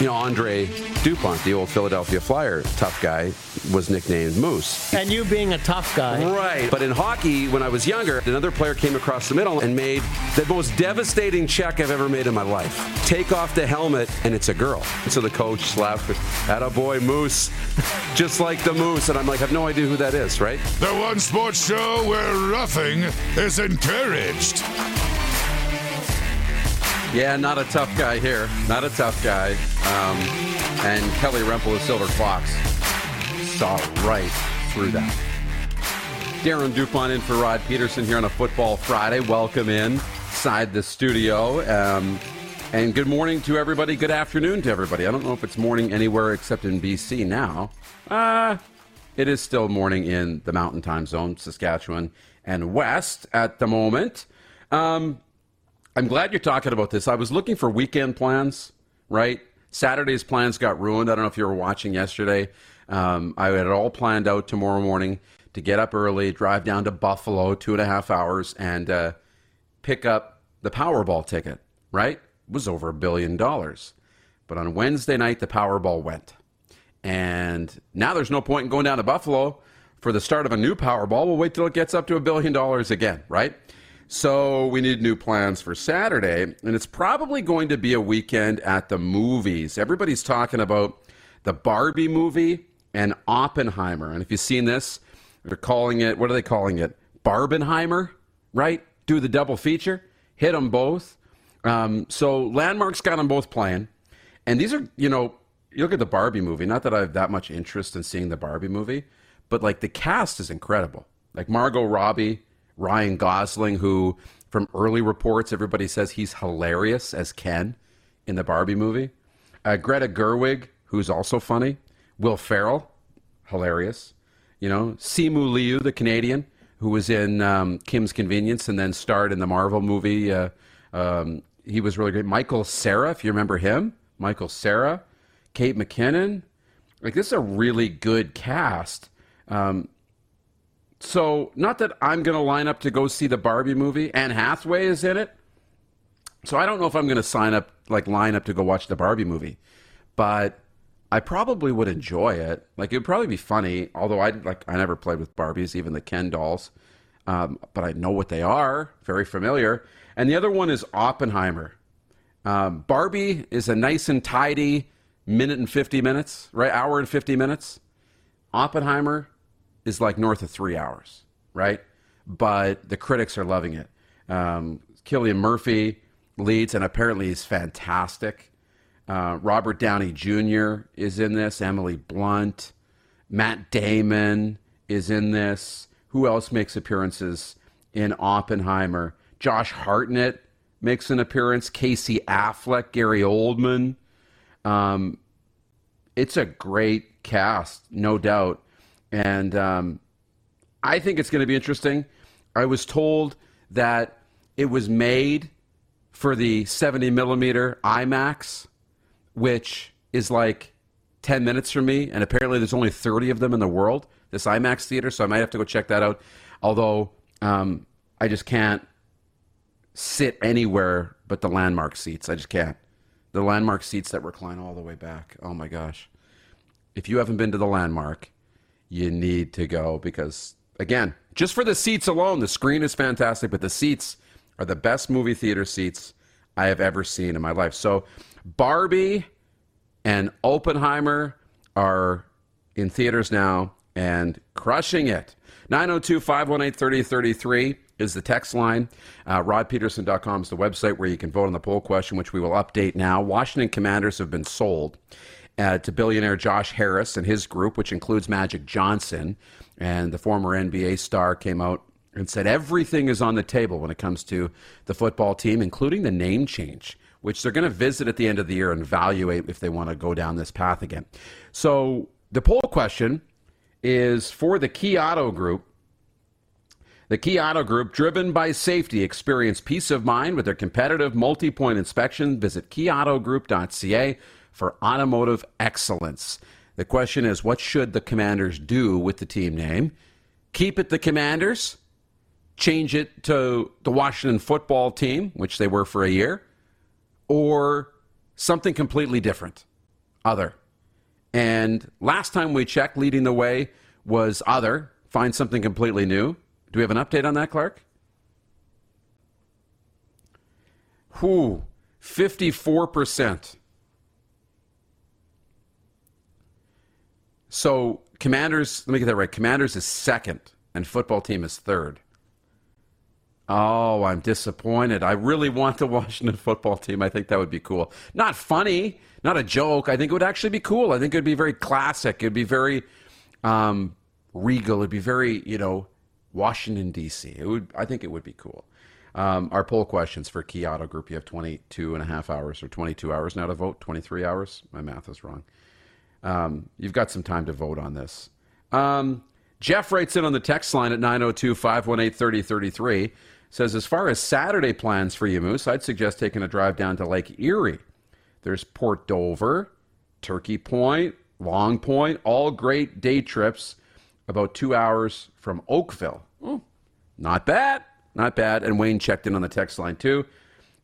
You know, Andre DuPont, the old Philadelphia Flyer tough guy, was nicknamed Moose. And you being a tough guy. Right. But in hockey, when I was younger, another player came across the middle and made the most devastating check I've ever made in my life. Take off the helmet, and it's a girl. And so the coach slapped at a boy Moose, just like the Moose. And I'm like, I have no idea who that is, right? The one sports show where roughing is encouraged. Yeah, not a tough guy here. Not a tough guy. Um, and Kelly Rempel, the Silver Fox, saw right through that. Darren Dupont in for Rod Pedersen here on a Football Friday. Welcome in inside the studio. Um, and good morning to everybody. Good afternoon to everybody. I don't know if it's morning anywhere except in BC now. Uh, it is still morning in the Mountain Time Zone, Saskatchewan and West at the moment. Um, I'm glad you're talking about this. I was looking for weekend plans, right? Saturday's plans got ruined. I don't know if you were watching yesterday. Um, I had it all planned out tomorrow morning to get up early, drive down to Buffalo, two and a half hours, and uh, pick up the Powerball ticket, right? It was over a billion dollars. But on Wednesday night, the Powerball went. And now there's no point in going down to Buffalo for the start of a new Powerball. We'll wait till it gets up to a billion dollars again, right? So we need new plans for Saturday, and it's probably going to be a weekend at the movies. Everybody's talking about the Barbie movie and Oppenheimer. And if you've seen this, they're calling it, what are they calling it? Barbenheimer, right? Do the double feature, hit them both. Um, so Landmark's got them both playing. And these are, you know, you look at the Barbie movie, not that I have that much interest in seeing the Barbie movie, but like the cast is incredible. Like Margot Robbie, Ryan Gosling, who from early reports, everybody says he's hilarious as Ken in the Barbie movie. Uh, Greta Gerwig, who's also funny. Will Ferrell, hilarious. You know, Simu Liu, the Canadian, who was in um, Kim's Convenience and then starred in the Marvel movie. Uh, um, he was really great. Michael Cera, if you remember him. Michael Cera. Kate McKinnon. Like, this is a really good cast. Um, so, not that I'm going to line up to go see the Barbie movie. Anne Hathaway is in it. So, I don't know if I'm going to sign up, like, line up to go watch the Barbie movie. But I probably would enjoy it. Like, it would probably be funny. Although, I, like, I never played with Barbies, even the Ken dolls. Um, but I know what they are. Very familiar. And the other one is Oppenheimer. Um, Barbie is a nice and tidy minute and 50 minutes, right? Hour and 50 minutes. Oppenheimer is like north of three hours, right? But the critics are loving it. Um, Cillian Murphy leads, and apparently he's fantastic. Uh, Robert Downey Jr. is in this. Emily Blunt, Matt Damon is in this. Who else makes appearances in Oppenheimer? Josh Hartnett makes an appearance. Casey Affleck, Gary Oldman. Um, it's a great cast, no doubt. And um, I think it's going to be interesting. I was told that it was made for the 70 millimeter IMAX, which is like 10 minutes from me. And apparently there's only 30 of them in the world, this IMAX theater. So I might have to go check that out. Although um, I just can't sit anywhere but the landmark seats. I just can't. The landmark seats that recline all the way back. Oh my gosh. If you haven't been to the landmark, you need to go because, again, just for the seats alone, the screen is fantastic, but the seats are the best movie theater seats I have ever seen in my life. So, Barbie and Oppenheimer are in theaters now. and crushing it. 902 518 3033 is the text line. Uh, RodPedersen.com is the website where you can vote on the poll question, which we will update now. Washington Commanders have been sold uh, to billionaire Josh Harris and his group, which includes Magic Johnson. And the former NBA star came out and said everything is on the table when it comes to the football team, including the name change, which they're going to visit at the end of the year and evaluate if they want to go down this path again. So the poll question is for the Key Auto Group. The Key Auto Group, driven by safety, experience peace of mind with their competitive multi point inspection. Visit keyautogroup.ca for automotive excellence. The question is what should the Commanders do with the team name? Keep it the Commanders? Change it to the Washington football team, which they were for a year? Or something completely different? Other. And last time we checked, leading the way was other. Find something completely new. Do we have an update on that, Clark? Whew, 54%. So, Commanders, let me get that right. Commanders is second, and football team is third. Oh, I'm disappointed. I really want the Washington football team. I think that would be cool. Not funny, not a joke. I think it would actually be cool. I think it would be very classic. It'd be very um, regal. It'd be very, you know, Washington D.C. It would. I think it would be cool. Um, our poll questions for Key Auto Group. You have 22 and a half hours or 22 hours now to vote. 23 hours. My math is wrong. Um, you've got some time to vote on this. Um, Jeff writes in on the text line at 902 518 3033 says, as far as Saturday plans for you, Moose, I'd suggest taking a drive down to Lake Erie. There's Port Dover, Turkey Point, Long Point, all great day trips about two hours from Oakville. Oh, not bad. Not bad. And Wayne checked in on the text line too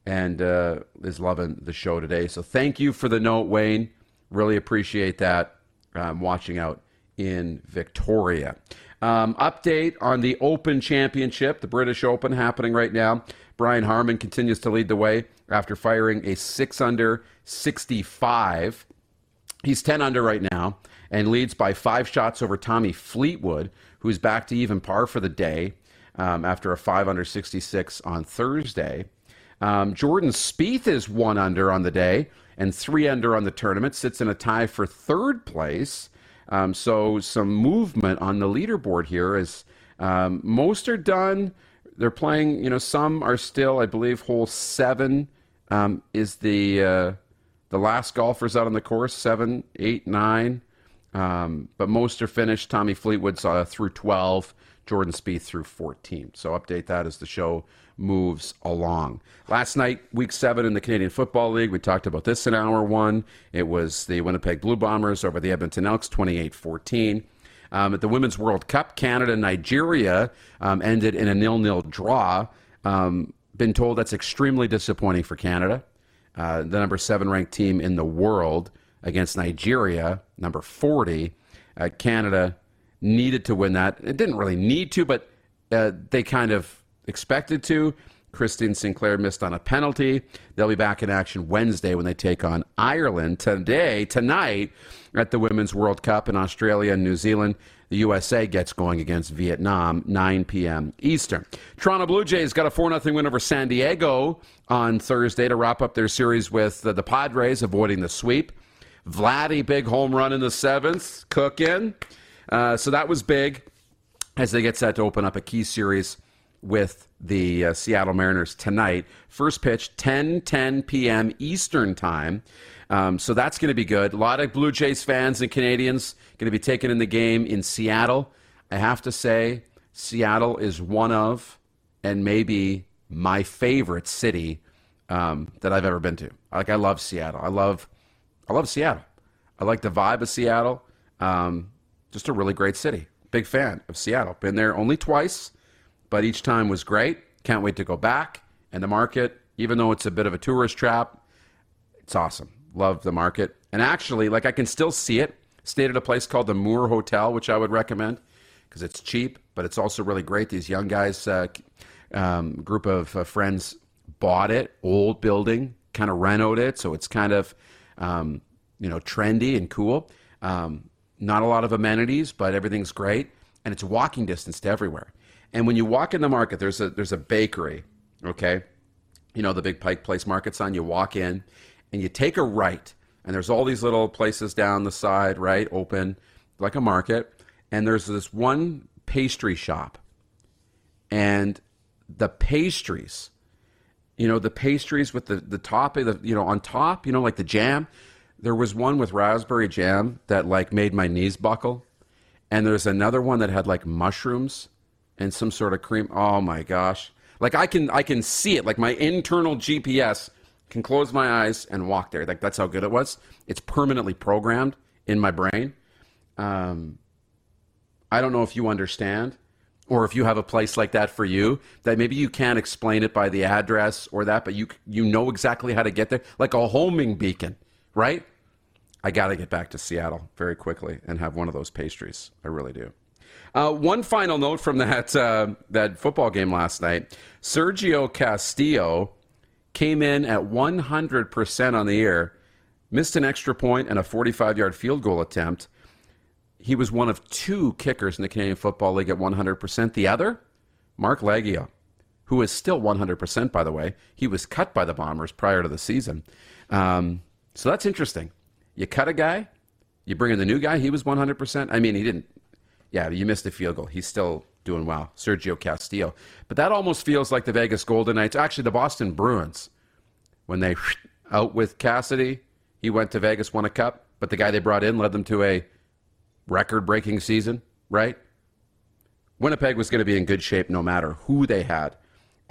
and uh, is loving the show today. So thank you for the note, Wayne. Really appreciate that. Um, watching out in Victoria. Um, update on the Open Championship, the British Open happening right now. Brian Harman continues to lead the way after firing a 6 under 65. He's 10 under right now and leads by five shots over Tommy Fleetwood, who's back to even par for the day um, after a 5 under 66 on Thursday. Um, Jordan Spieth is one under on the day and three under on the tournament, sits in a tie for third place. Um, so some movement on the leaderboard here as um, most are done. They're playing. You know, some are still. I believe hole seven um, is the uh, the last golfers out on the course. Seven, eight, nine. Um, but most are finished. Tommy Fleetwood's uh, through twelve. Jordan Spieth through 14. So update that as the show moves along. Last night, week seven in the Canadian Football League, we talked about this in hour one. It was the Winnipeg Blue Bombers over the Edmonton Elks, 28 14. Um, at the Women's World Cup, Canada Nigeria um, ended in a nil nil draw. Um, been told that's extremely disappointing for Canada. Uh, the number seven ranked team in the world against Nigeria, number 40. Uh, Canada needed to win that. It didn't really need to, but uh, they kind of expected to. Christine Sinclair missed on a penalty. They'll be back in action Wednesday when they take on Ireland. Today, tonight, at the Women's World Cup in Australia and New Zealand, the USA gets going against Vietnam, 9 p.m. Eastern. Toronto Blue Jays got a 4 0 win over San Diego on Thursday to wrap up their series with the, the Padres, avoiding the sweep. Vladdy, big home run in the seventh, cooking. Uh, so that was big as they get set to open up a key series with the uh, Seattle Mariners tonight. First pitch, 10 10 p.m. Eastern Time. Um, so that's going to be good. A lot of Blue Jays fans and Canadians going to be taking in the game in Seattle. I have to say, Seattle is one of, and maybe my favorite city um, that I've ever been to. Like I love Seattle. I love, I love Seattle. I like the vibe of Seattle. Um, just a really great city. Big fan of Seattle. Been there only twice but each time was great. Can't wait to go back. And the market, even though it's a bit of a tourist trap, it's awesome. Love the market. And actually, like I can still see it. Stayed at a place called the Moore Hotel, which I would recommend because it's cheap, but it's also really great. These young guys, uh, um, group of uh, friends, bought it, old building, kind of renoed it, so it's kind of um, you know trendy and cool. Um, not a lot of amenities, but everything's great, and it's walking distance to everywhere. And when you walk in the market, there's a there's a bakery, okay, you know the big Pike Place market sign. You walk in, and you take a right, and there's all these little places down the side, right, open like a market, and there's this one pastry shop, and the pastries you know the pastries with the the top of the you know on top you know like the jam there was one with raspberry jam that like made my knees buckle. And there's another one that had like mushrooms and some sort of cream. Oh my gosh. Like i can i can see it. Like my internal gps can close my eyes and walk there. Like that's how good it was. It's permanently programmed in my brain. Um, i don't know if you understand or if you have a place like that for you that maybe you can't explain it by the address or that but you you know exactly how to get there. Like a homing beacon right? I got to get back to seattle very quickly and have one of those pastries. I really do uh, one final note from that uh, that football game last night sergio castillo came in at 100% on the year missed an extra point and a 45 yard field goal attempt he was one of two kickers in the Canadian Football League at 100%. The other, Marc Liegghio, who is still 100%, by the way. He was cut by the Bombers prior to the season. Um, so that's interesting. You cut a guy, you bring in the new guy, he was 100%. I mean, he didn't, yeah, you missed the field goal. He's still doing well, Sergio Castillo. But that almost feels like the Vegas Golden Knights, actually, the Boston Bruins, when they out with Cassidy, he went to Vegas, won a cup, but the guy they brought in led them to a record breaking season, right? Winnipeg was going to be in good shape no matter who they had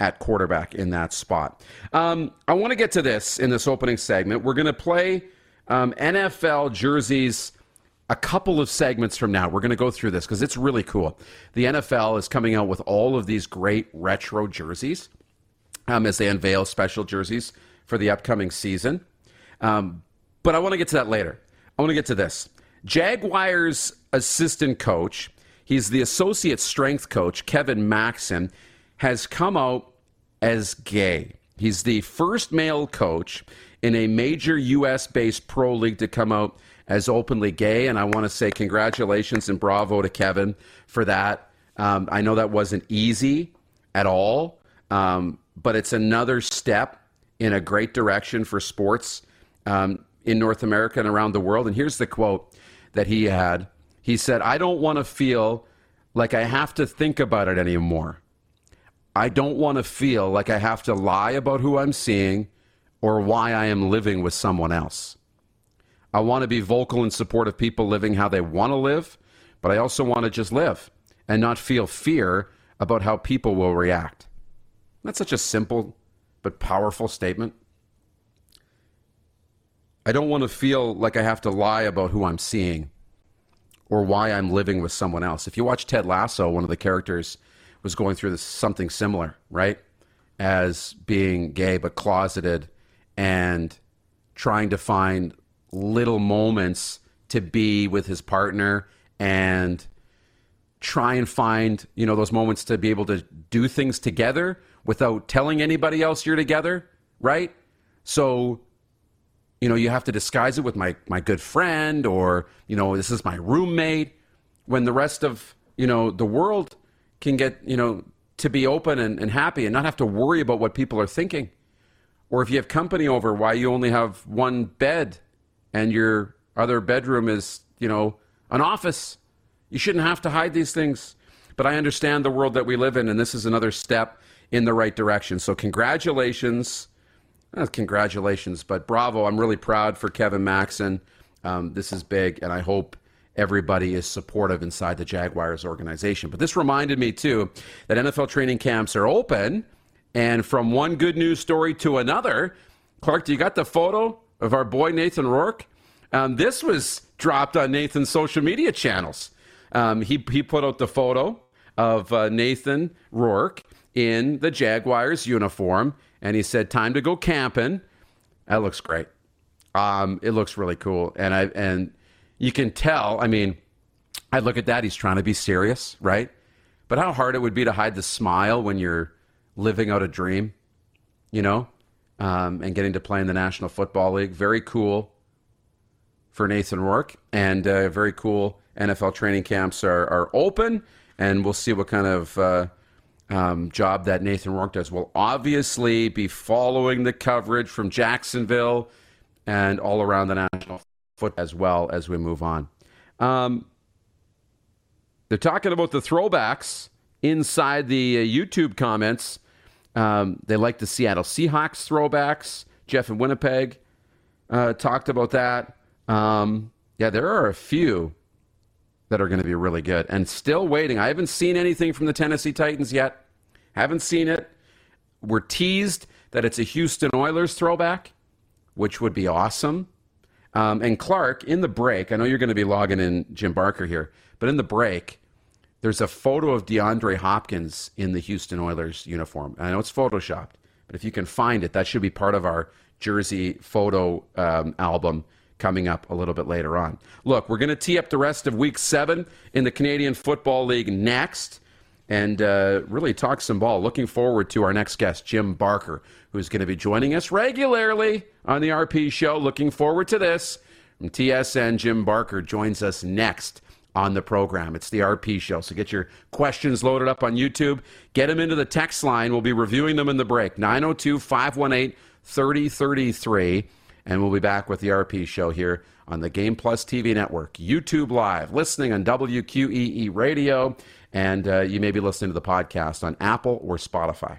at quarterback in that spot. Um, I want to get to this in this opening segment. We're going to play um, NFL jerseys a couple of segments from now. We're going to go through this because it's really cool. The NFL is coming out with all of these great retro jerseys um, as they unveil special jerseys for the upcoming season. Um, but I want to get to that later. I want to get to this. Jaguars assistant coach, he's the associate strength coach, Kevin Maxen, has come out as gay. He's the first male coach in a major U.S. based pro league to come out as openly gay. And I want to say congratulations and bravo to Kevin for that. Um, I know that wasn't easy at all, um, but it's another step in a great direction for sports um, in North America and around the world. And here's the quote that he had. He said, I don't want to feel like I have to think about it anymore. I don't want to feel like I have to lie about who I'm seeing or why I am living with someone else. I want to be vocal in support of people living how they want to live, but I also want to just live and not feel fear about how people will react. That's such a simple but powerful statement. I don't want to feel like I have to lie about who I'm seeing or why I'm living with someone else. If you watch Ted Lasso, one of the characters was going through this, something similar, right? As being gay but closeted and trying to find little moments to be with his partner and try and find, you know, those moments to be able to do things together without telling anybody else you're together, right? So you know, you have to disguise it with my, my good friend or, you know, this is my roommate when the rest of, you know, the world can get, you know, to be open and, and happy and not have to worry about what people are thinking. Or if you have company over, why you only have one bed and your other bedroom is, you know, an office. You shouldn't have to hide these things. But I understand the world that we live in, and this is another step in the right direction. So, congratulations congratulations, but bravo. I'm really proud for Kevin Maxen. Um, this is big, and I hope everybody is supportive inside the Jaguars organization. But this reminded me, too, that NFL training camps are open. And from one good news story to another, Clark, do you got the photo of our boy Nathan Rourke? Um, this was dropped on Nathan's social media channels. Um, he, he put out the photo of uh, Nathan Rourke in the Jaguars uniform and he said, "Time to go camping." That looks great. Um, it looks really cool, and I and you can tell. I mean, I look at that. He's trying to be serious, right? But how hard it would be to hide the smile when you're living out a dream, you know, um, and getting to play in the National Football League. Very cool for Nathan Rourke, and uh, very cool NFL training camps are, are open, and we'll see what kind of uh, um, job that Nathan Rourke does. We'll obviously be following the coverage from Jacksonville and all around the national foot as well as we move on. Um, they're talking about the throwbacks inside the uh, YouTube comments. Um, they like the Seattle Seahawks throwbacks. Jeff in Winnipeg uh, talked about that. Um, yeah, there are a few that are going to be really good. And still waiting. I haven't seen anything from the Tennessee Titans yet. Haven't seen it. We're teased that it's a Houston Oilers throwback, which would be awesome. Um, and Clark, in the break, I know you're going to be logging in Jim Barker here, but in the break, there's a photo of DeAndre Hopkins in the Houston Oilers uniform. I know it's photoshopped, but if you can find it, that should be part of our jersey photo um, album coming up a little bit later on. Look, we're going to tee up the rest of week seven in the Canadian Football League next and uh, really talk some ball. Looking forward to our next guest, Jim Barker, who's going to be joining us regularly on the RP show. Looking forward to this. From TSN, Jim Barker joins us next on the program. It's the RP show. So get your questions loaded up on YouTube. Get them into the text line. We'll be reviewing them in the break. 902 518 3033. And we'll be back with the RP show here on the Game Plus TV network, YouTube Live, listening on WQEE Radio and uh, you may be listening to the podcast on Apple or Spotify.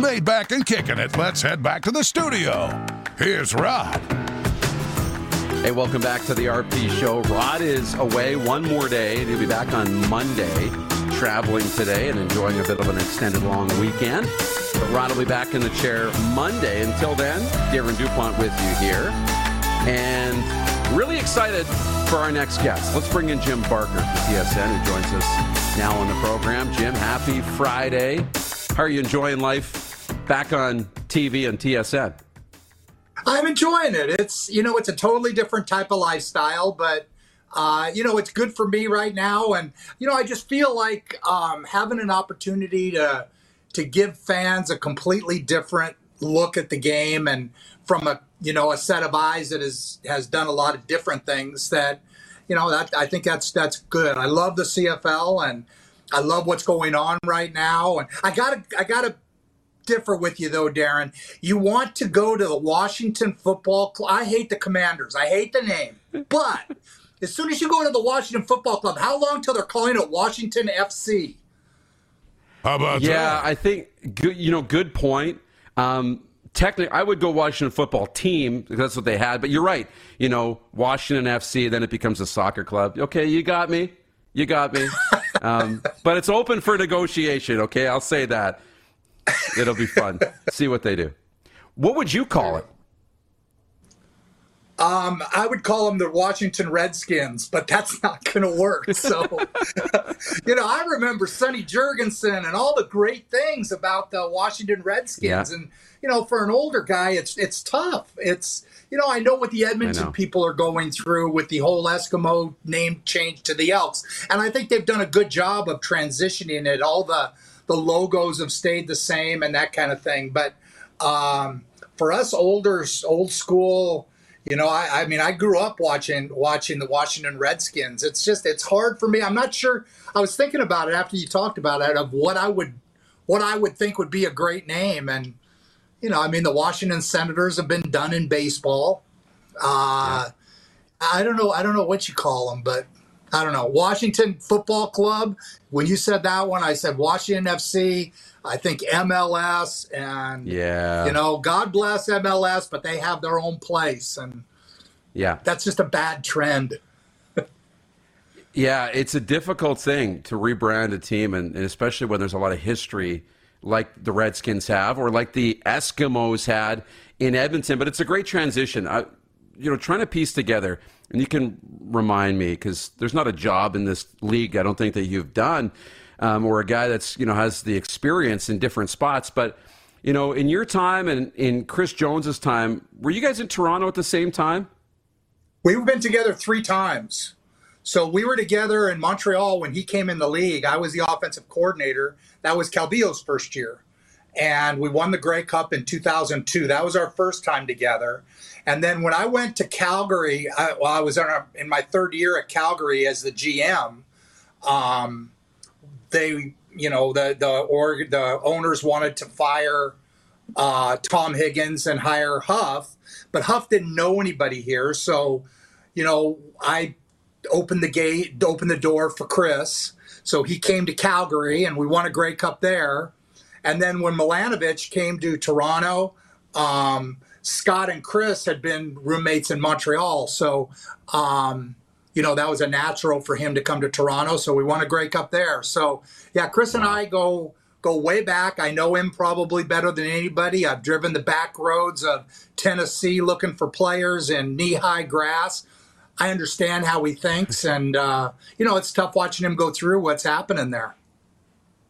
Laid back and kicking it, let's head back to the studio. Here's Rod. Hey, welcome back to the RP show. Rod is away one more day, he'll be back on Monday, traveling today and enjoying a bit of an extended long weekend. But Rod will be back in the chair Monday. Until then, Darren DuPont with you here. And really excited for our next guest. Let's bring in Jim Barker from TSN, who joins us now on the program. Jim, happy Friday. How are you enjoying life back on TV and TSN? I'm enjoying it. It's you know it's a totally different type of lifestyle, but uh, you know it's good for me right now, and you know I just feel like um, having an opportunity to to give fans a completely different look at the game and from a you know a set of eyes that has has done a lot of different things that you know that I think that's that's good. I love the CFL and I love what's going on right now, and I gotta I gotta differ with you though, Darren. You want to go to the Washington Football Club. I hate the Commanders. I hate the name, but as soon as you go to the Washington Football Club, how long till they're calling it Washington FC? How about that? Yeah, that? I think good, you know, good point. Um, technically, I would go Washington football team because that's what they had. But you're right. You know, Washington FC, then it becomes a soccer club. Okay, you got me. You got me. um, but it's open for negotiation. Okay, I'll say that. It'll be fun. See what they do. What would you call it? Um, I would call them the Washington Redskins, but that's not going to work. So, you know, I remember Sonny Jurgensen and all the great things about the Washington Redskins, Yeah. and you know, for an older guy, it's it's tough. It's you know, I know what the. Edmonton people are going through with the whole Eskimo name change to the Elks, and I think they've done a good job of transitioning it. All the the logos have stayed the same and that kind of thing, but um, for us older, old school, You know, I, I mean, I grew up watching watching the Washington Redskins. It's just it's hard for me. I'm not sure. I was thinking about it after you talked about it of what I would what I would think would be a great name, and you know, I mean, the Washington Senators have been done in baseball. Uh, yeah. I don't know. I don't know what you call them, but I don't know. Washington Football Club. When you said that one, I said Washington FC. I think MLS and yeah, you know, God bless MLS, but they have their own place, and yeah, that's just a bad trend. yeah, it's a difficult thing to rebrand a team, and, and especially when there's a lot of history like the Redskins have, or like the Eskimos had in Edmonton. But it's a great transition. I, you know, trying to piece together, and you can remind me because there's not a job in this league I don't think that you've done um, or a guy that's you know has the experience in different spots. But you know, in your time and in Chris Jones's time, were you guys in Toronto at the same time? We've been together three times. So we were together in Montreal when he came in the league. I was the offensive coordinator. That was Calvillo's first year. And we won the Grey Cup in 2002. That was our first time together. And then when I went to Calgary, I, well, I was in, a, in, my third year at Calgary as the GM. Um, they, you know, the the or the owners wanted to fire uh, Tom Higgins and hire Huff, but Huff didn't know anybody here, so you know, I opened the gate, opened the door for Chris. So he came to Calgary, and we won a Grey Cup there. And then when Milanovich came to Toronto, um, Scott and Chris had been roommates in Montreal. So um, you know, that was a natural for him to come to Toronto. So we won a Grey Cup there. So yeah, Chris and I go go way back. I know him probably better than anybody. I've driven the back roads of Tennessee looking for players in knee high grass. I understand how he thinks, and uh, you know, it's tough watching him go through what's happening there.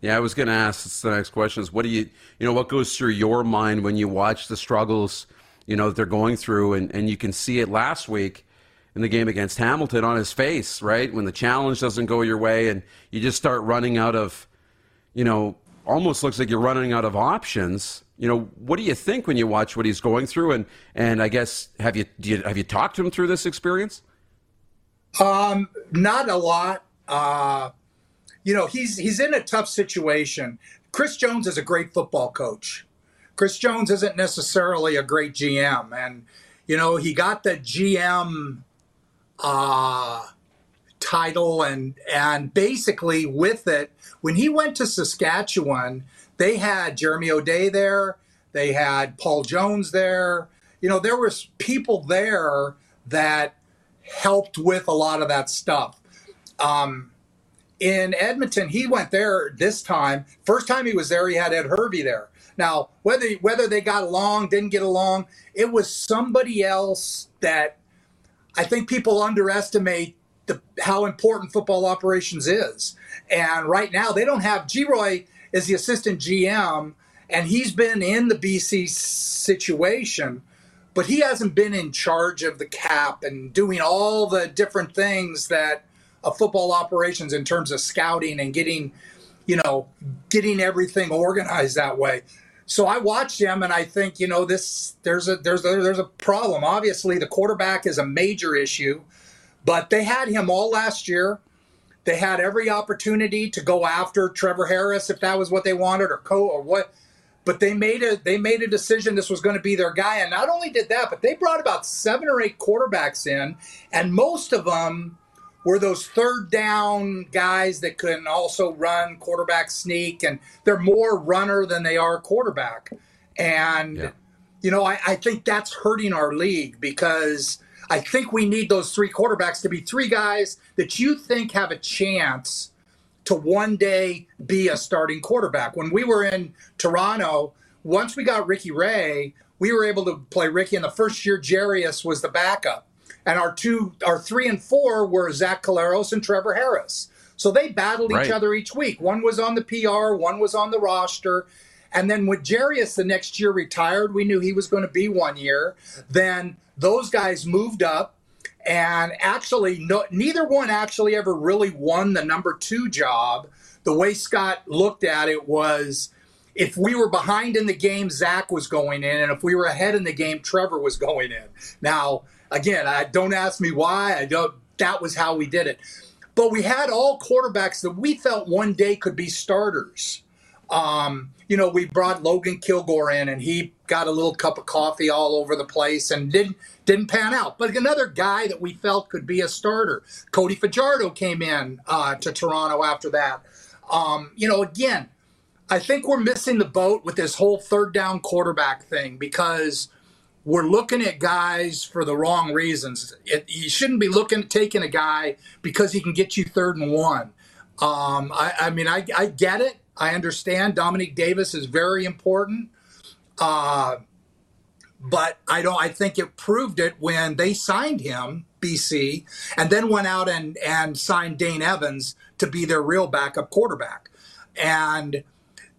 Yeah, I was going to ask. The next question: Is what do you, you know, what goes through your mind when you watch the struggles, you know, that they're going through, and and you can see it last week in the game against Hamilton on his face, right? When the challenge doesn't go your way and you just start running out of, you know, almost looks like you're running out of options. You know, what do you think when you watch what he's going through? And and I guess have you, you have you talked to him through this experience? Um, not a lot. Uh, you know, he's he's in a tough situation. Chris Jones is a great football coach. Chris Jones isn't necessarily a great GM, and you know he got the GM uh, title and and basically with it when he went to Saskatchewan they had Jeremy O'Day there they had Paul Jones there. You know there was people there that helped with a lot of that stuff. Um, in Edmonton he went there this time. First time he was there he had Ed Hervey there now whether whether they got along didn't get along it was somebody else that I think people underestimate the, how important football operations is. And right now, they don't have Geroy is the assistant GM, and he's been in the BC situation, but he hasn't been in charge of the cap and doing all the different things that a football operations in terms of scouting and getting, you know, getting everything organized that way. So I watched him and I think, you know, this there's a there's a, there's a problem. Obviously, the quarterback is a major issue, but they had him all last year. They had every opportunity to go after Trevor Harris if that was what they wanted or co or what but they made a they made a decision this was going to be their guy and not only did that but they brought about 7 or 8 quarterbacks in and most of them were those third down guys that can also run quarterback sneak, and they're more runner than they are quarterback. And, yeah. you know, I, I think that's hurting our league because I think we need those three quarterbacks to be three guys that you think have a chance to one day be a starting quarterback. When we were in Toronto, once we got Ricky Ray, we were able to play Ricky. In the first year, Jarius was the backup and our two, our three and four were Zach Collaros and Trevor Harris. So they battled right. each other each week. One was on the PR, one was on the roster. And then when Jarius the next year retired, we knew he was going to be one year. Then those guys moved up, and actually, no, neither one actually ever really won the number two job. The way Scott looked at it was if we were behind in the game, Zach was going in, and if we were ahead in the game, Trevor was going in. Now, again, I don't ask me why. I don't. That was how we did it. But we had all quarterbacks that we felt one day could be starters. Um, you know, we brought Logan Kilgore in, and he got a little cup of coffee all over the place and didn't didn't pan out. But another guy that we felt could be a starter, Cody Fajardo, came in uh, to Toronto after that. Um, you know, again, I think we're missing the boat with this whole third down quarterback thing because we're looking at guys for the wrong reasons. It, you shouldn't be looking taking a guy because he can get you third and one. Um, I, I, mean, I, I, get it. I understand. Dominique Davis is very important, uh, but I don't. I think it proved it when they signed him, BC, and then went out and and signed Dane Evans to be their real backup quarterback, and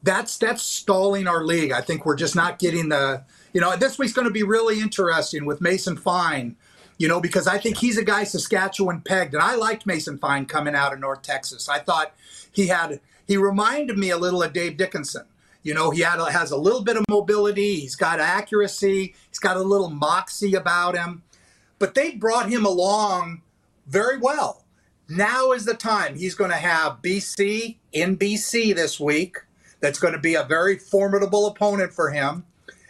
that's that's stalling our league. I think we're just not getting the you know, this week's going to be really interesting with Mason Fine, you know, because I think he's a guy Saskatchewan pegged. And I liked Mason Fine coming out of North Texas. I thought he had, he reminded me a little of Dave Dickenson. You know, he had has a little bit of mobility. He's got accuracy. He's got a little moxie about him. But they brought him along very well. Now is the time. He's going to have BC in BC this week. That's going to be a very formidable opponent for him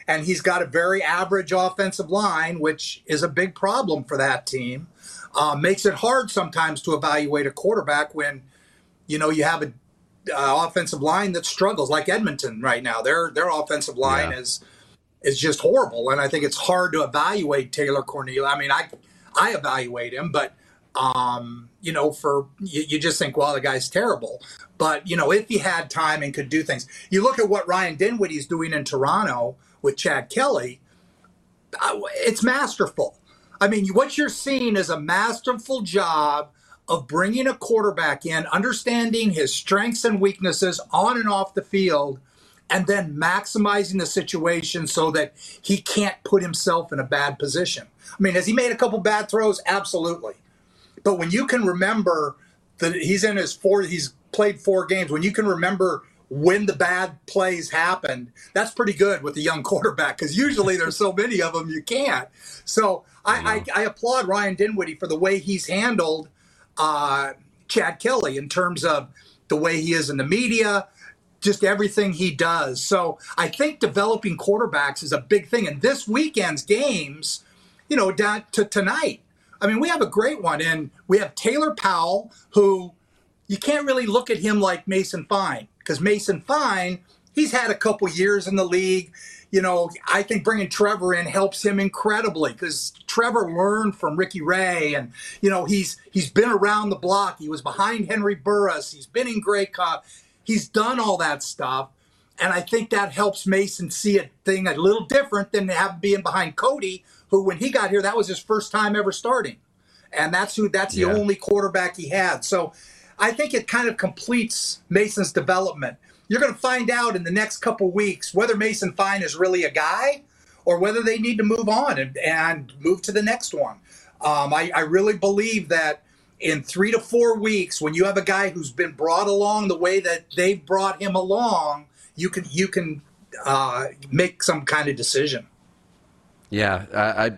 and he's got a very average offensive line, which is a big problem for that team. Uh, makes it hard sometimes to evaluate a quarterback when you know you have an uh, offensive line that struggles, like Edmonton right now. Their their offensive line yeah. is is just horrible, and I think it's hard to evaluate Taylor Cornelius. I mean, I I evaluate him, but um, you know, for you, you, just think, well, the guy's terrible. But you know, if he had time and could do things, you look at what Ryan Dinwiddie's doing in Toronto with Chad Kelly, it's masterful. I mean, what you're seeing is a masterful job of bringing a quarterback in, understanding his strengths and weaknesses on and off the field, and then maximizing the situation so that he can't put himself in a bad position. I mean, has he made a couple bad throws? Absolutely. But when you can remember that he's in his four, he's played four games, when you can remember when the bad plays happened, that's pretty good with a young quarterback because usually there's so many of them you can't. So I, I, I applaud Ryan Dinwiddie for the way he's handled uh, Chad Kelly in terms of the way he is in the media, just everything he does. So I think developing quarterbacks is a big thing. And this weekend's games, you know, down to tonight. I mean, we have a great one, and we have Taylor Powell, who you can't really look at him like Mason Fine because Mason Fine, he's had a couple years in the league. You know, I think bringing Trevor in helps him incredibly because Trevor learned from Ricky Ray, and you know he's he's been around the block. He was behind Henry Burris. He's been in Grey Cup. He's done all that stuff, and I think that helps Mason see a thing a little different than having being behind Cody, who when he got here that was his first time ever starting, and that's who that's the yeah. only quarterback he had. So I think it kind of completes Mason's development. You're going to find out in the next couple weeks whether Mason Fine is really a guy or whether they need to move on and, and move to the next one. Um, I, I really believe that in three to four weeks, when you have a guy who's been brought along the way that they've brought him along, you can you can uh, make some kind of decision. Yeah, I, I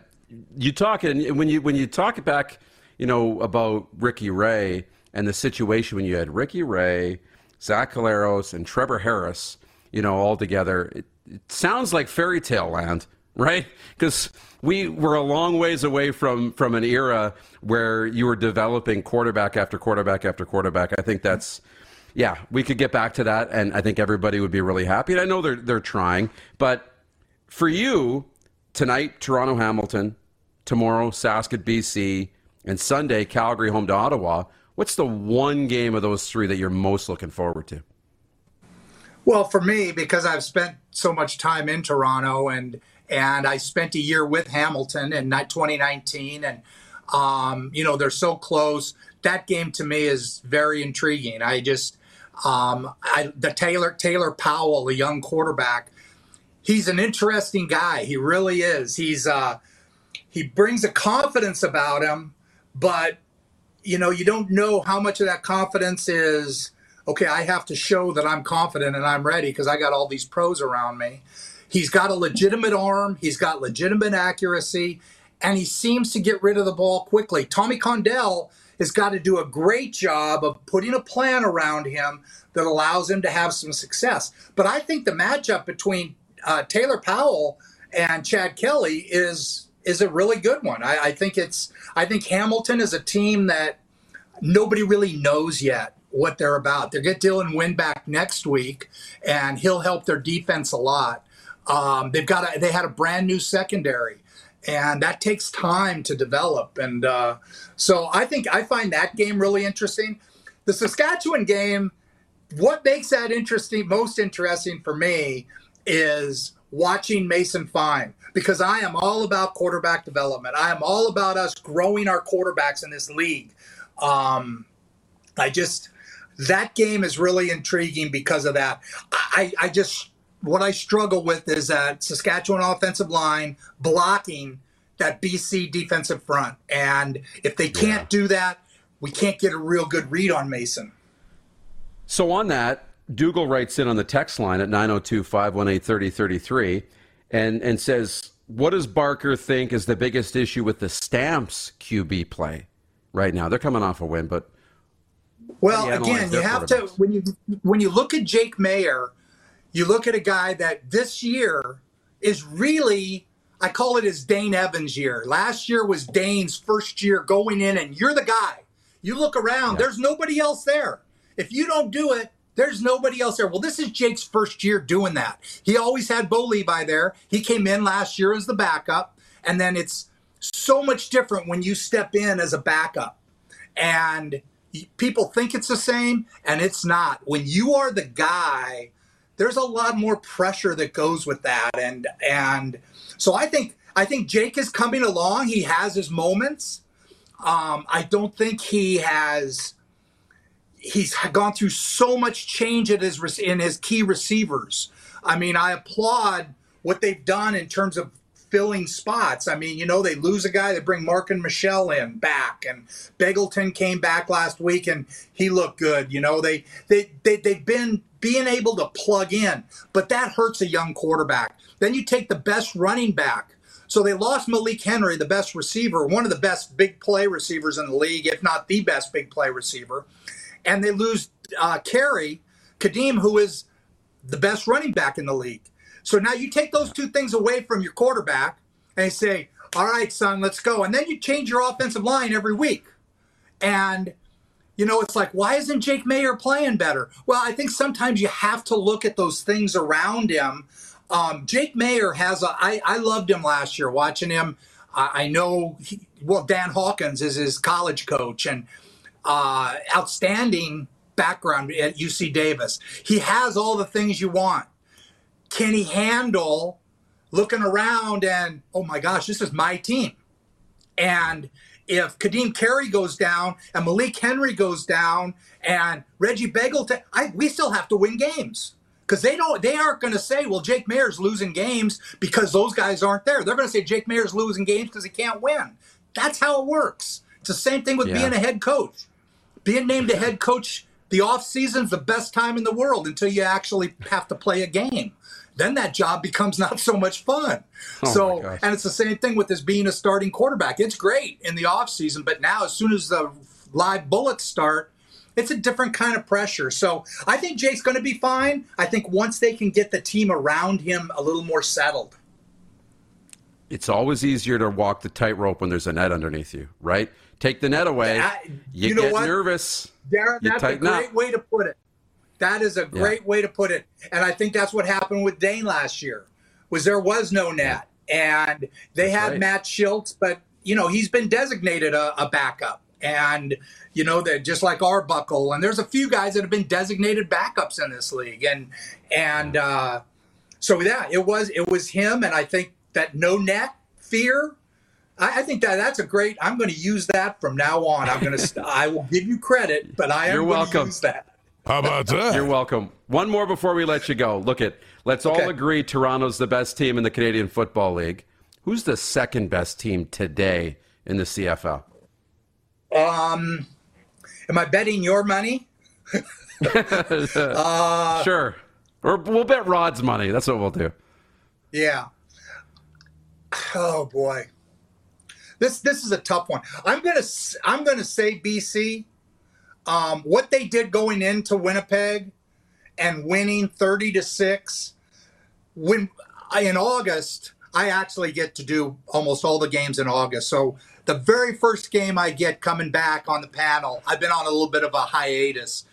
you talk and when you when you talk back, you know about Ricky Ray and the situation when you had Ricky Ray, Zach Collaros, and Trevor Harris, you know, all together. It, it sounds like fairy tale land, right? Because we were a long ways away from from an era where you were developing quarterback after quarterback after quarterback. I think that's yeah, we could get back to that, and I think everybody would be really happy. And I know they're they're trying, but for you tonight, Toronto Hamilton, tomorrow Sask at BC, and Sunday Calgary home to Ottawa. What's the one game of those three that you're most looking forward to? Well, for me, because I've spent so much time in Toronto and and I spent a year with Hamilton in 2019, and um, you know they're so close. That game to me is very intriguing. I just um, I, the Taylor Taylor Powell, the young quarterback, he's an interesting guy. He really is. He's uh, he brings a confidence about him, but you know, you don't know how much of that confidence is, okay, I have to show that I'm confident and I'm ready because I got all these pros around me. He's got a legitimate arm, he's got legitimate accuracy, and he seems to get rid of the ball quickly. Tommy Condell has got to do a great job of putting a plan around him that allows him to have some success. But I think the matchup between uh, Taylor Powell and Chad Kelly is is a really good one. I, I think it's I think Hamilton is a team that nobody really knows yet what they're about. They get Dylan Wynn back next week, and he'll help their defense a lot. Um, they've got a, they had a brand new secondary, and that takes time to develop. And uh, so I think I find that game really interesting. The Saskatchewan game, what makes that interesting, most interesting for me, is watching Mason Fine because I am all about quarterback development. I am all about us growing our quarterbacks in this league. Um, I just that game is really intriguing because of that. I, I just what I struggle with is that Saskatchewan offensive line blocking that BC defensive front, and if they can't yeah. do that, we can't get a real good read on Mason. So on that, Dougal writes in on the text line at 902 518 3033 and, and says, What does Barker think is the biggest issue with the Stamps QB play right now? They're coming off a win, but. Well, again, you have to when you when you look at Jake Maier, you look at a guy that this year is really I call it his Dane Evans year. Last year was Dane's first year going in, and you're the guy. You look around, yeah. there's nobody else there. If you don't do it, there's nobody else there. Well, this is Jake's first year doing that. He always had Bo Levi there. He came in last year as the backup, and then it's so much different when you step in as a backup. And people think it's the same, and it's not. When you are the guy, there's a lot more pressure that goes with that. And and so I think I think Jake is coming along. He has his moments. Um, I don't think he has he's gone through so much change in his in his key receivers. I mean, I applaud what they've done in terms of filling spots. I mean, you know, they lose a guy, they bring Marken Michel in back, and Begelton came back last week and he looked good. You know, they they, they they've been being able to plug in, but that hurts a young quarterback. Then you take the best running back. So they lost Malik Henry, the best receiver, one of the best big play receivers in the league, if not the best big play receiver and they lose uh, Carey, Kadeem, who is the best running back in the league. So now you take those two things away from your quarterback and say, all right, son, let's go. And then you change your offensive line every week. And, you know, it's like, why isn't Jake Maier playing better? Well, I think sometimes you have to look at those things around him. Um, Jake Maier has a, I, I loved him last year watching him. I, I know, he, well, Dan Hawkins is his college coach. And, uh, outstanding background at UC Davis. He has all the things you want. Can he handle looking around and, oh my gosh, this is my team? And if Kadeem Carey goes down and Malik Henry goes down and Reggie Begelton, I, we still have to win games because they don't they aren't going to say well jake maier's losing games because those guys aren't there they're going to say jake maier's losing games because he can't win that's how it works it's the same thing with yeah. being a head coach being named a head coach the off season's the best time in the world until you actually have to play a game. Then that job becomes not so much fun. Oh so and it's the same thing with this being a starting quarterback. It's great in the off season but now as soon as the live bullets start it's a different kind of pressure. So i think jake's going to be fine. I think once they can get the team around him a little more settled it's always easier to walk the tightrope when there's a net underneath you right Take the net away. you, you know get what? nervous. Darren, that's a great up. way to put it. That is a great yeah. way to put it. And I think that's what happened with Dane last year. Was there was no net. And they that's had right. Matt Shiltz, but you know, he's been designated a, a backup. And you know that just like Arbuckle, and there's a few guys that have been designated backups in this league, and and uh, so yeah, it was it was him, and I think that no net fear I, I think that that's a great. I'm going to use that from now on. I'm going to. I will give you credit, but I am You're welcome. to use that. How about that? You're welcome. One more before we let you go. Look at. Let's okay. all agree Toronto's the best team in the Canadian Football League. Who's the second best team today in the CFL? Um, am I betting your money? uh, sure. Or we'll bet Rod's money. That's what we'll do. Yeah. Oh boy. this this is a tough one. I'm gonna I'm gonna say BC. Um, what they did going into Winnipeg and winning 30 to six. When in August, I actually get to do almost all the games in August. So the very first game I get coming back on the panel, I've been on a little bit of a hiatus,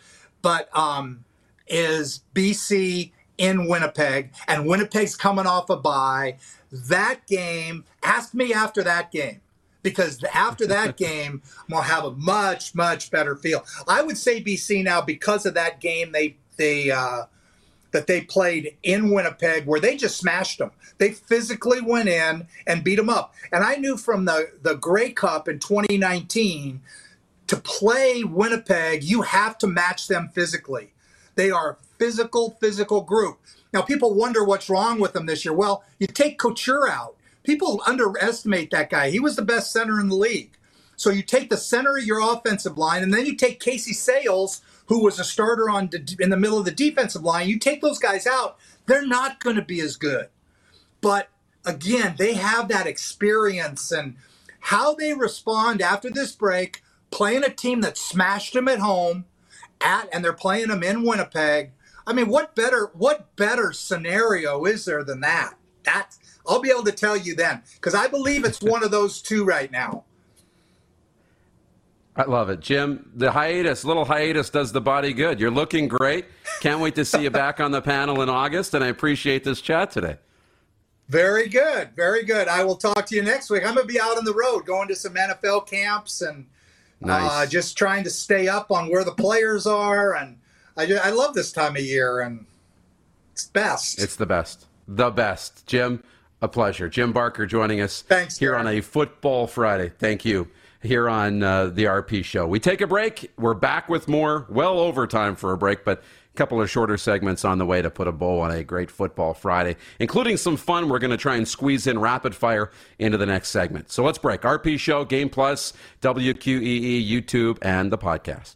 but um, is BC in Winnipeg, and Winnipeg's coming off a bye. That game, ask me after that game because after that game, I'm gonna have a much much better feel. I would say BC now because of that game they they uh, that they played in Winnipeg where they just smashed them. They physically went in and beat them up. And I knew from the the Grey Cup in 2019 to play Winnipeg, you have to match them physically. They are a physical, physical group. Now, people wonder what's wrong with them this year. Well, you take Couture out. People underestimate that guy. He was the best center in the league. So you take the center of your offensive line, and then you take Casey Sayles, who was a starter on in the middle of the defensive line. You take those guys out, they're not going to be as good. But again, they have that experience and how they respond after this break, playing a team that smashed them at home, at and they're playing them in Winnipeg. I mean, what better what better scenario is there than that? That I'll be able to tell you then because I believe it's one of those two right now. I love it, Jim. The hiatus, little hiatus, does the body good. You're looking great. Can't wait to see you back on the panel in August, and I appreciate this chat today. Very good, very good. I will talk to you next week. I'm going to be out on the road, going to some NFL camps and uh, nice. Uh, just trying to stay up on where the players are, and I, I love this time of year, and it's best. It's the best, the best. Jim, a pleasure. Jim Barker joining us Thanks, here on a Football Friday. Thank you. Here on uh, the RP Show. We take a break. We're back with more. Well over time for a break, but a couple of shorter segments on the way to put a bow on a great Football Friday, including some fun. We're going to try and squeeze in rapid fire into the next segment. So let's break. RP Show, Game Plus, WQEE, YouTube, and the podcast.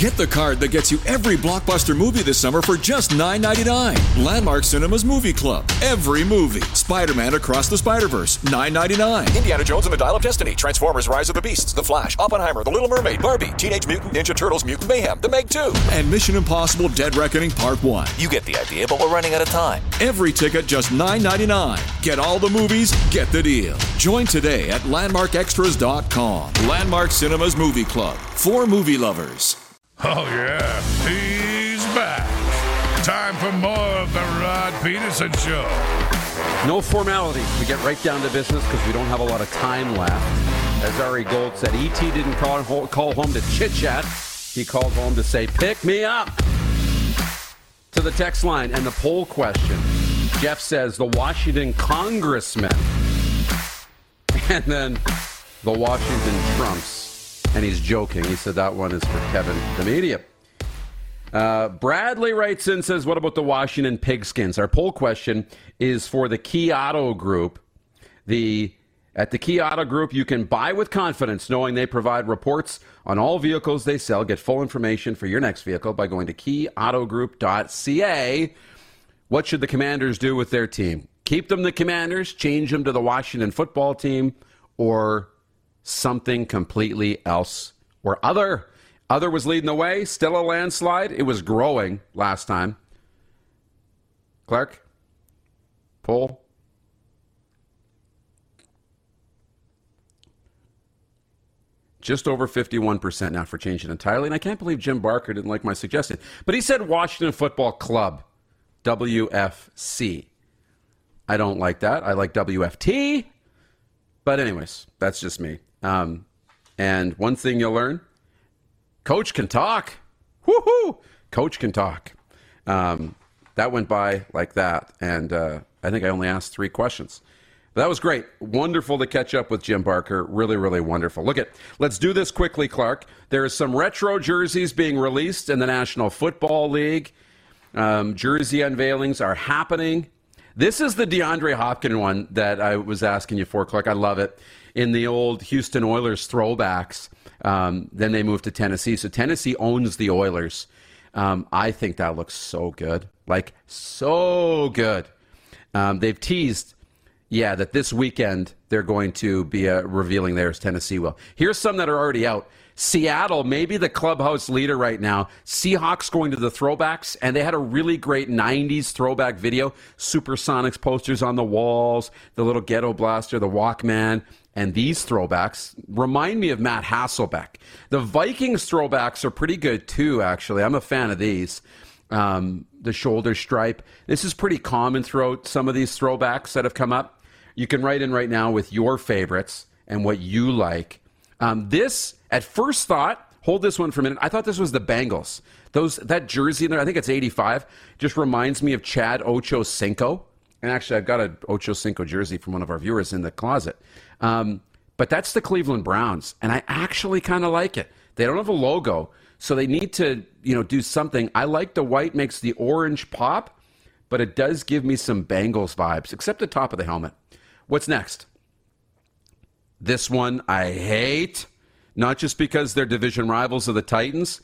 Get the card that gets you every blockbuster movie this summer for just $9.99. Landmark Cinemas Movie Club. Every movie. Spider Man Across the Spider Verse, $9.99. Indiana Jones and the Dial of Destiny. Transformers Rise of the Beasts. The Flash. Oppenheimer. The Little Mermaid. Barbie. Teenage Mutant Ninja Turtles. Mutant Mayhem. The Meg 2. And Mission Impossible Dead Reckoning Part 1. You get the idea, but we're running out of time. Every ticket just $9.99. Get all the movies, get the deal. Join today at landmarkextras.com. Landmark Cinemas Movie Club. For movie lovers. Oh, yeah, he's back. Time for more of the Rod Pedersen Show. No formality. We get right down to business because we don't have a lot of time left. As Ari Gold said, E.T. didn't call, call home to chit chat. He called home to say, pick me up. To the text line and the poll question. Jeff says, the Washington congressman. And then the Washington Trumps and he's joking. He said that one is for Kevin, the media. Uh, Bradley writes in says, "What about the Washington Pigskins?" Our poll question is for the Key Auto Group. The at the Key Auto Group, you can buy with confidence, knowing they provide reports on all vehicles they sell. Get full information for your next vehicle by going to keyautogroup.ca. What should the Commanders do with their team? Keep them the Commanders, change them to the Washington football team, or something completely else or other. Other was leading the way, still a landslide. It was growing last time. Clark, poll. Just over 51% now for changing entirely. And I can't believe Jim Barker didn't like my suggestion. But he said Washington Football Club, WFC. I don't like that. I like WFT. But, anyways, that's just me. Um, and one thing you'll learn coach can talk. Woohoo! Coach can talk. Um, that went by like that. And uh, I think I only asked three questions. But that was great. Wonderful to catch up with Jim Barker. Really, really wonderful. Look at, let's do this quickly, Clark. There is some retro jerseys being released in the National Football League. Um, jersey unveilings are happening. This is the DeAndre Hopkins one that I was asking you for, Clark. I love it. In the old Houston Oilers throwbacks, um, then they moved to Tennessee. So Tennessee owns the Oilers. Um, I think that looks so good. Like, so good. Um, they've teased, yeah, that this weekend they're going to be uh, revealing theirs. Tennessee will. Here's some that are already out. Seattle, maybe the clubhouse leader right now. Seahawks going to the throwbacks, and they had a really great 90s throwback video. Supersonics posters on the walls, the little ghetto blaster, the Walkman. And these throwbacks remind me of Matt Hasselbeck. The Vikings throwbacks are pretty good too, actually. I'm a fan of these. Um, the shoulder stripe. This is pretty common throughout some of these throwbacks that have come up. You can write in right now with your favorites and what you like. Um, this, at first thought, hold this one for a minute. I thought this was the Bengals. Those that jersey in there, I think it's 85, just reminds me of Chad Ocho Cinco. And actually, I've got an Ocho Cinco jersey from one of our viewers in the closet. Um, but that's the Cleveland Browns, and I actually kind of like it. They don't have a logo, so they need to, you know, do something. I like the white makes the orange pop, but it does give me some Bengals vibes, except the top of the helmet. What's next? This one I hate, not just because they're division rivals of the Titans,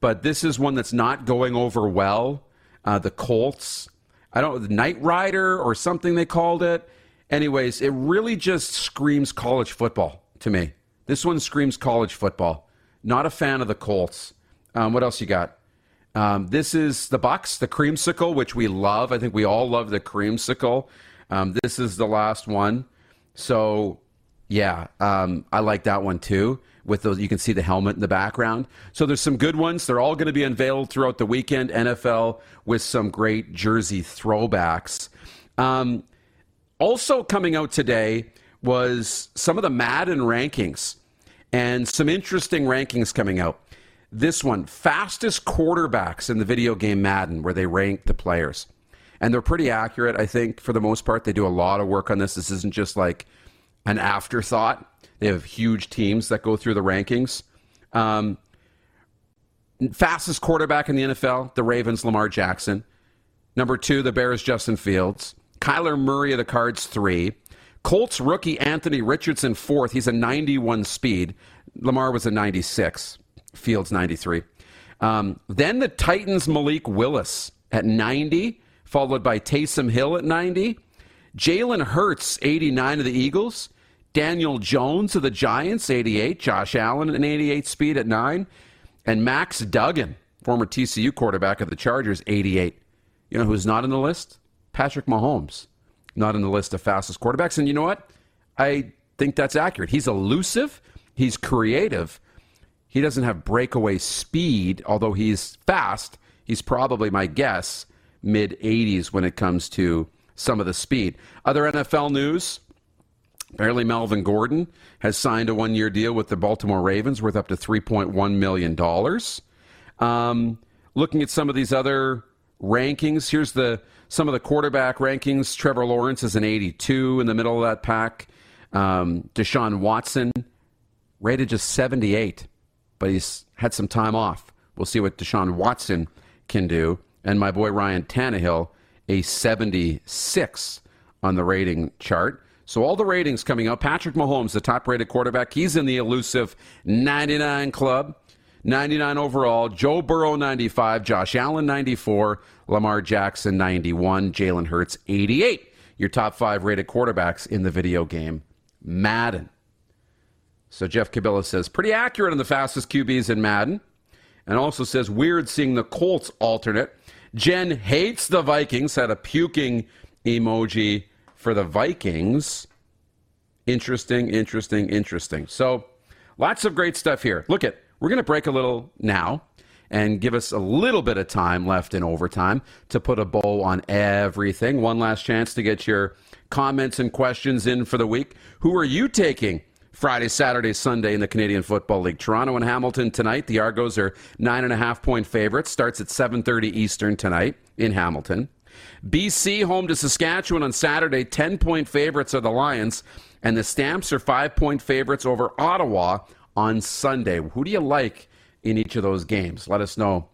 but this is one that's not going over well. Uh, the Colts. I don't Night Rider or something they called it. Anyways, it really just screams college football to me. This one screams college football. Not a fan of the Colts. Um, what else you got? Um, this is the Bucks, the creamsicle, which we love. I think we all love the creamsicle. Um, this is the last one. So yeah, um, I like that one too. With those, you can see the helmet in the background. So there's some good ones. They're all going to be unveiled throughout the weekend. NFL with some great jersey throwbacks. Um, also coming out today was some of the Madden rankings and some interesting rankings coming out. This one, fastest quarterbacks in the video game Madden, where they rank the players. And they're pretty accurate, I think, for the most part. They do a lot of work on this. This isn't just like an afterthought. They have huge teams that go through the rankings. Um, fastest quarterback in the NFL, the Ravens, Lamar Jackson. Number two, the Bears, Justin Fields. Kyler Murray of the Cards, three. Colts rookie Anthony Richardson, fourth. He's a 91 speed. Lamar was a 96. Fields, 93. Um, then the Titans, Malik Willis at 90, followed by Taysom Hill at 90. Jalen Hurts, 89 of the Eagles. Daniel Jones of the Giants, 88. Josh Allen, an 88 speed at 9. And Max Duggan, former TCU quarterback of the Chargers, 88. You know who's not on the list? Patrick Mahomes, not on the list of fastest quarterbacks. And you know what? I think that's accurate. He's elusive, he's creative. He doesn't have breakaway speed, although he's fast. He's probably, my guess, mid 80s when it comes to some of the speed. Other NFL news Apparently, Melvin Gordon has signed a one year deal with the Baltimore Ravens worth up to $3.1 million. Um, looking at some of these other rankings, here's the some of the quarterback rankings. Trevor Lawrence is an 82 in the middle of that pack. Um, Deshaun Watson rated just 78, but he's had some time off. We'll see what Deshaun Watson can do. And my boy Ryan Tannehill, a 76 on the rating chart. So all the ratings coming up. Patrick Mahomes, the top-rated quarterback, he's in the elusive 99 club. 99 overall. Joe Burrow 95, Josh Allen 94, Lamar Jackson 91, Jalen Hurts 88. Your top five rated quarterbacks in the video game Madden. So Jeff Cabela says pretty accurate on the fastest QBs in Madden, and also says weird seeing the Colts alternate. Jen hates the Vikings. Had a puking emoji for the Vikings. Interesting, interesting, interesting. So, lots of great stuff here. Look at, we're going to break a little now and give us a little bit of time left in overtime to put a bow on everything. One last chance to get your comments and questions in for the week. Who are you taking Friday, Saturday, Sunday in the Canadian Football League? Toronto and Hamilton tonight. The Argos are nine and a half point favorites. Starts at 7:30 Eastern tonight in Hamilton. BC home to Saskatchewan on Saturday. 10 point favorites are the Lions. And the Stamps are five point favorites over Ottawa on Sunday. Who do you like in each of those games? Let us know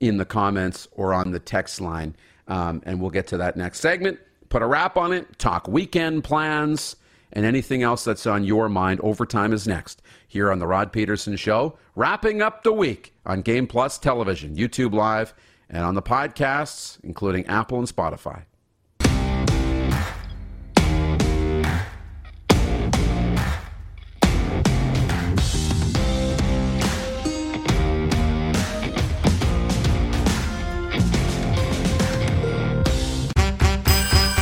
in the comments or on the text line. Um, and we'll get to that next segment. put a wrap on it, talk weekend plans, and anything else that's on your mind. Overtime is next here on The Rod Pedersen Show, wrapping up the week on Game Plus Television, YouTube Live, and on the podcasts, including Apple and Spotify.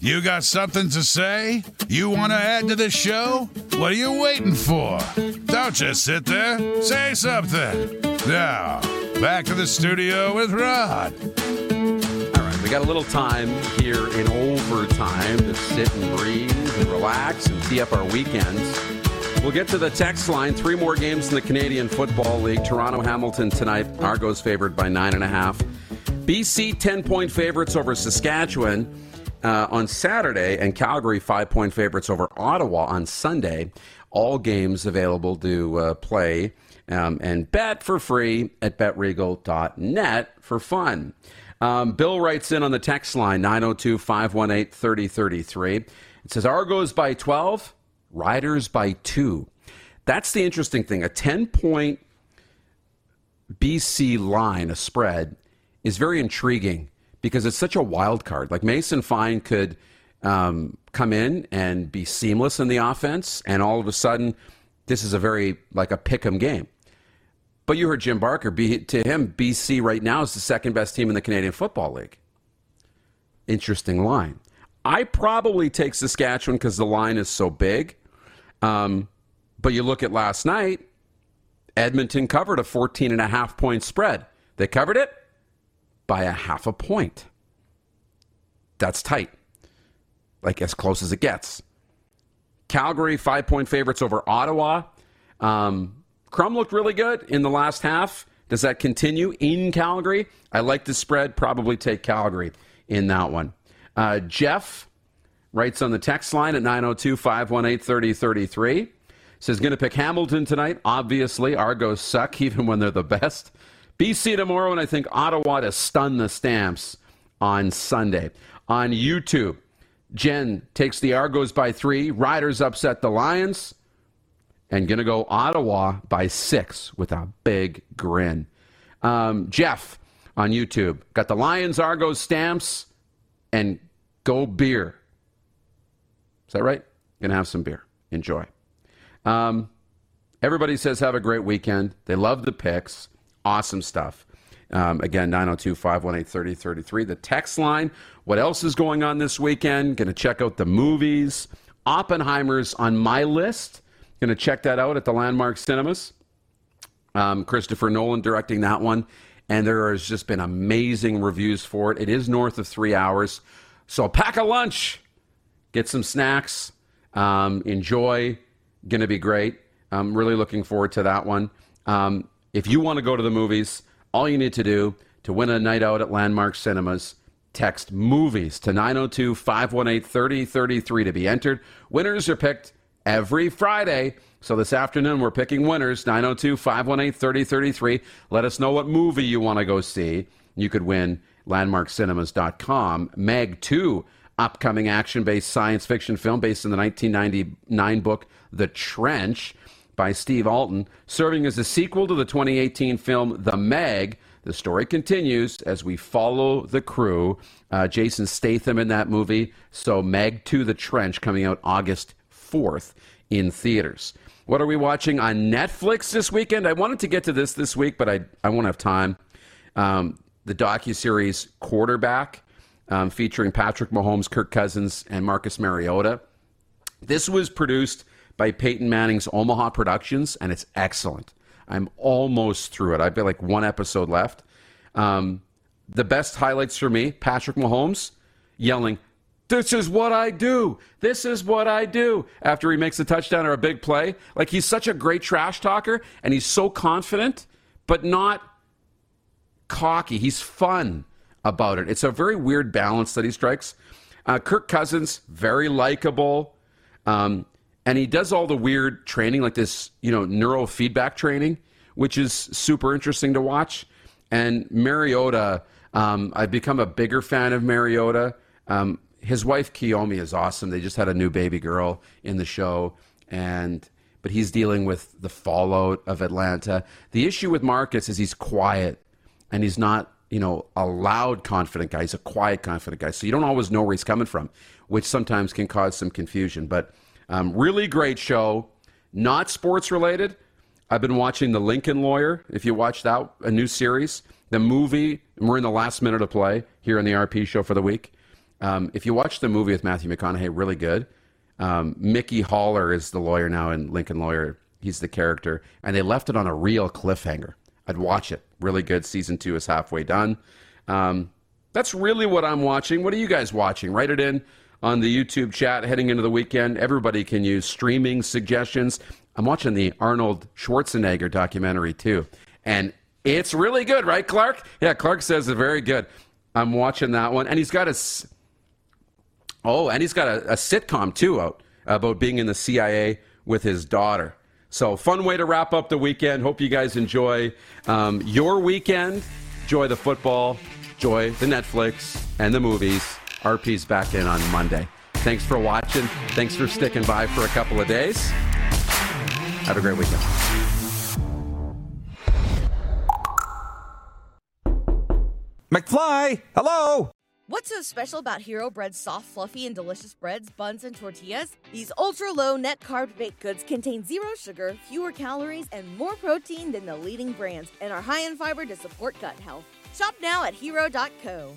You got something to say? You want to add to the show? What are you waiting for? Don't just sit there. Say something. Now, back to the studio with Rod. All right, we got a little time here in overtime to sit and breathe and relax and tee up our weekends. We'll get to the text line. Three more games in the Canadian Football League. Toronto Hamilton tonight. Argos favored by nine and a half. BC 10 point favorites over Saskatchewan uh, on Saturday, and Calgary five point favorites over Ottawa on Sunday. All games available to uh, play um, and bet for free at betregal.net for fun. Um, Bill writes in on the text line 902 518 3033. It says Argos by 12, Riders by 2. That's the interesting thing. A 10 point BC line, a spread, is very intriguing because it's such a wild card. Like Mason Fine could um, come in and be seamless in the offense, and all of a sudden, this is a very like a pick 'em game. But you heard Jim Barker. Be, to him, BC right now is the second best team in the Canadian Football League. Interesting line. I probably take Saskatchewan because the line is so big. Um, but you look at last night, Edmonton covered a 14 and a half point spread. They covered it by a half a point. That's tight. Like as close as it gets. Calgary, five point favorites over Ottawa. Um, Crum looked really good in the last half. Does that continue in Calgary? I like the spread. Probably take Calgary in that one. Uh, Jeff writes on the text line at 902 518 3033. Says, going to pick Hamilton tonight. Obviously, Argos suck even when they're the best. BC tomorrow, and I think Ottawa to stun the Stamps on Sunday. On YouTube, Jen takes the Argos by three. Riders upset the Lions. And going to go Ottawa by six with a big grin. Um, Jeff on YouTube got the Lions, Argos, Stamps, and go beer. Is that right? To have some beer. Enjoy. Um, everybody says have a great weekend. They love the picks. Awesome stuff. Um, again, 902 518 3033. The text line. What else is going on this weekend? Going to check out the movies. Oppenheimer's on my list. Going to check that out at the Landmark Cinemas. Um, Christopher Nolan directing that one. And there has just been amazing reviews for it. It is north of three hours. So pack a lunch, get some snacks, um, enjoy. Going to be great. I'm really looking forward to that one. Um, if you want to go to the movies, all you need to do to win a night out at Landmark Cinemas, text movies to 902 518 3033 to be entered. Winners are picked every Friday. So this afternoon, we're picking winners 902 518 3033. Let us know what movie you want to go see. You could win landmarkcinemas.com. Meg 2, upcoming action based science fiction film based in the 1999 book The Trench by Steve Alten, serving as a sequel to the 2018 film The Meg. The story continues as we follow the crew. Uh, Jason Statham in that movie. So, Meg to the Trench coming out August 4th in theaters. What are we watching on Netflix this weekend? I wanted to get to this this week, but I, I won't have time. Um, the docu-series Quarterback, um, featuring Patrick Mahomes, Kirk Cousins, and Marcus Mariota. This was produced by Peyton Manning's Omaha Productions, and it's excellent. I'm almost through it. I've got like one episode left. Um, the best highlights for me Patrick Mahomes yelling, This is what I do. This is what I do. After he makes a touchdown or a big play, like he's such a great trash talker and he's so confident, but not cocky. He's fun about it. It's a very weird balance that he strikes. Uh, Kirk Cousins, very likable. Um, and he does all the weird training, like this, you know, neurofeedback training, which is super interesting to watch. And Mariota, um, I've become a bigger fan of Mariota. Um, his wife Kiyomi is awesome. They just had a new baby girl in the show, and but he's dealing with the fallout of Atlanta. The issue with Marcus is he's quiet, and he's not you know a loud, confident guy. He's a quiet, confident guy. So you don't always know where he's coming from, which sometimes can cause some confusion. But um, really great show, not sports related. I've been watching The Lincoln Lawyer. If you watch that, a new series, the movie, we're in the last minute of play here on the RP show for the week. Um, if you watch the movie with Matthew McConaughey, really good. Um, Mickey Haller is the lawyer now in Lincoln Lawyer. He's the character, and they left it on a real cliffhanger. I'd watch it. Really good. Season two is halfway done. Um, that's really what I'm watching. What are you guys watching? Write it in on the YouTube chat heading into the weekend. Everybody can use streaming suggestions. I'm watching the Arnold Schwarzenegger documentary too, and it's really good, right, Clark? Yeah, Clark says it's very good. I'm watching that one, and he's got a Oh, and he's got a, a sitcom too out about being in the CIA with his daughter. So, fun way to wrap up the weekend. Hope you guys enjoy um, your weekend. Enjoy the football, enjoy the Netflix and the movies. RP's back in on Monday. Thanks for watching. Thanks for sticking by for a couple of days. Have a great weekend. McFly, hello. What's so special about Hero Bread's soft, fluffy, and delicious breads, buns, and tortillas? These ultra low net carb baked goods contain zero sugar, fewer calories, and more protein than the leading brands, and are high in fiber to support gut health. Shop now at hero.co.